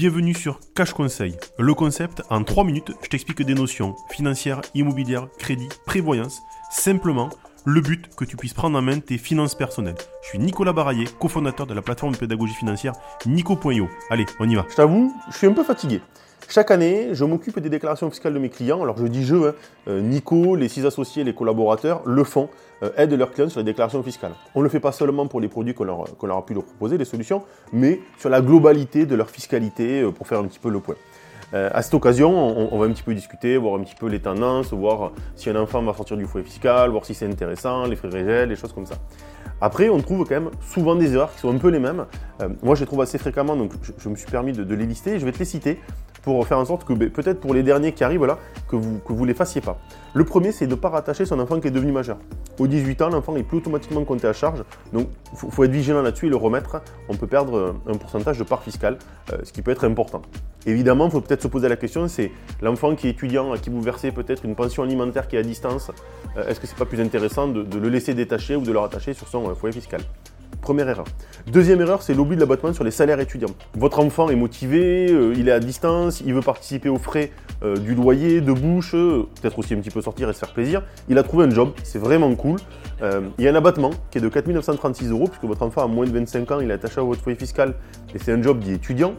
Bienvenue sur Cash Conseil. Le concept, en 3 minutes, je t'explique des notions financières, immobilières, crédit, prévoyance. Simplement, le but que tu puisses prendre en main tes finances personnelles. Je suis Nicolas Baraillé, cofondateur de la plateforme de pédagogie financière Nico.io. Allez, on y va. Je t'avoue, je suis un peu fatigué. Chaque année, je m'occupe des déclarations fiscales de mes clients. Alors je dis je, hein, euh, Nico, les six associés, les collaborateurs le font, euh, aident leurs clients sur les déclarations fiscales. On ne le fait pas seulement pour les produits qu'on leur, a pu leur proposer, les solutions, mais sur la globalité de leur fiscalité euh, pour faire un petit peu le point. à cette occasion, on, va un petit peu discuter, voir un petit peu les tendances, voir si un enfant va sortir du foyer fiscal, voir si c'est intéressant, les frais régels, les choses comme ça. Après, on trouve quand même souvent des erreurs qui sont un peu les mêmes. moi, je les trouve assez fréquemment, donc je, me suis permis de, de, les lister. Je vais te les citer pour faire en sorte que ben, peut-être pour les derniers qui arrivent là, que vous que vous les fassiez pas. Le premier, c'est de ne pas rattacher son enfant qui est devenu majeur. Au 18 ans, l'enfant est plus automatiquement compté à charge, donc il faut, être vigilant là-dessus et le remettre. On peut perdre un pourcentage de part fiscale, euh, ce qui peut être important. Évidemment, il faut peut-être se poser la question, c'est l'enfant qui est étudiant, à qui vous versez peut-être une pension alimentaire qui est à distance, euh, est-ce que c'est pas plus intéressant de, de, le laisser détacher ou de le rattacher sur son euh, foyer fiscal? Première erreur. Deuxième erreur, c'est l'oubli de l'abattement sur les salaires étudiants. Votre enfant est motivé, euh, il est à distance, il veut participer aux frais euh, du loyer, de bouche, euh, peut-être aussi un petit peu sortir et se faire plaisir. Il a trouvé un job, c'est vraiment cool. il y a un abattement qui est de 4 936 euros, puisque votre enfant a moins de 25 ans, il est attaché à votre foyer fiscal et c'est un job d'étudiant.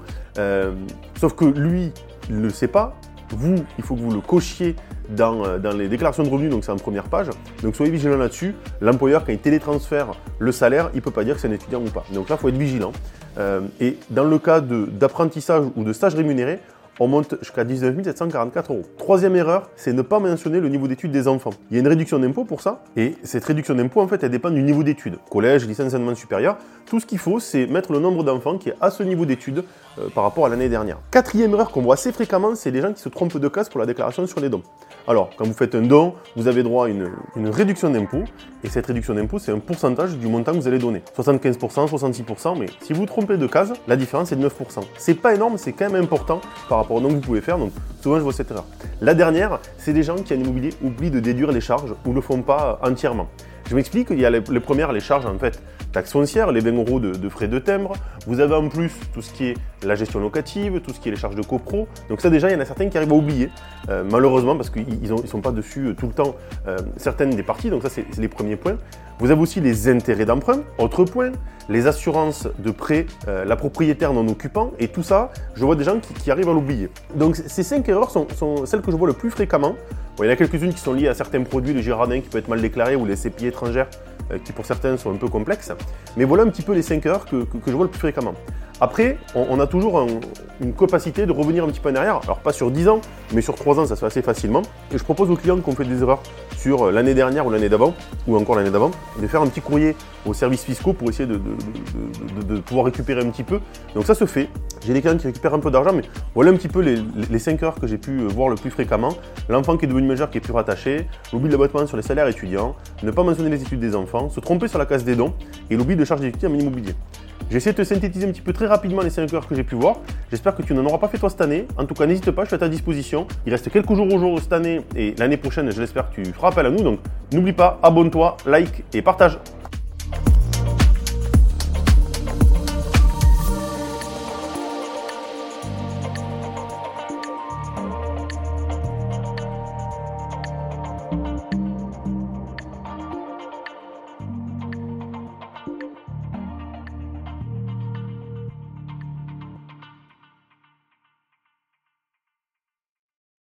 sauf que lui, il ne le sait pas, vous, il faut que vous le cochiez dans, euh, dans les déclarations de revenus, donc c'est en première page. Donc soyez vigilant là-dessus. L'employeur, quand il télétransfère le salaire, il ne peut pas dire que c'est un étudiant ou pas. Donc là, il faut être vigilant. Euh, et dans le cas d'apprentissage ou de stage rémunéré, on monte jusqu'à 19 744 euros. Troisième erreur, c'est ne pas mentionner le niveau d'études des enfants. Il y a une réduction d'impôt pour ça, et cette réduction d'impôt, en fait, elle dépend du niveau d'études. Collège, licence enseignement supérieur, tout ce qu'il faut, c'est mettre le nombre d'enfants qui est à ce niveau d'études euh, par rapport à l'année dernière. Quatrième erreur qu'on voit assez fréquemment, c'est les gens qui se trompent de case pour la déclaration sur les dons. Alors, quand vous faites un don, vous avez droit à une, réduction d'impôt, et cette réduction d'impôt, c'est un pourcentage du montant que vous allez donner. 75%, 66%, mais si vous trompez de case, la différence est de 9%. C'est pas énorme, c'est quand même important par rapport au que vous pouvez faire, donc souvent je vois cette erreur. La dernière, c'est des gens qui en immobilier oublient de déduire les charges ou ne le font pas entièrement. Je m'explique, il y a les, premières, les charges en fait, taxes foncières, les 20 euros de, frais de timbre. Vous avez en plus tout ce qui est la gestion locative, tout ce qui est les charges de copro. Donc ça déjà, il y en a certains qui arrivent à oublier, euh, malheureusement, parce qu'ils ne sont pas dessus euh, tout le temps euh, certaines des parties. Donc ça, c'est les premiers points. Vous avez aussi les intérêts d'emprunt, autre point, les assurances de prêt, la propriétaire non occupant, et tout ça, je vois des gens qui, arrivent à l'oublier. Donc ces cinq erreurs sont, celles que je vois le plus fréquemment il y en a quelques-unes qui sont liées à certains produits, le girardin qui peut être mal déclaré ou les CPI étrangères euh, qui pour certains sont un peu complexes. Mais voilà un petit peu les 5 heures que, je vois le plus fréquemment. Après, on, a toujours une capacité de revenir un petit peu en arrière. Alors pas sur 10 ans, mais sur 3 ans, ça se fait assez facilement. Et je propose aux clients qu'on fait des erreurs sur l'année dernière ou l'année d'avant, ou encore l'année d'avant, de faire un petit courrier aux services fiscaux pour essayer de, pouvoir récupérer un petit peu. Donc ça se fait. J'ai des clients qui récupèrent un peu d'argent, mais voilà un petit peu les, les 5 heures que j'ai pu euh, voir le plus fréquemment. L'enfant qui est devenu majeur qui est plus rattaché, l'oubli de l'abattement sur les salaires étudiants, ne pas mentionner les études des enfants, se tromper sur la case des dons et l'oubli de charges d'études en immobilier. J'ai essayé de te synthétiser un petit peu très rapidement les 5 heures que j'ai pu voir. J'espère que tu n'en auras pas fait toi cette année. En tout cas, n'hésite pas, je suis à ta disposition. Il reste quelques jours au jour cette année et l'année prochaine, je l'espère tu feras appel à nous. Donc n'oublie pas, abonne-toi, like et partage.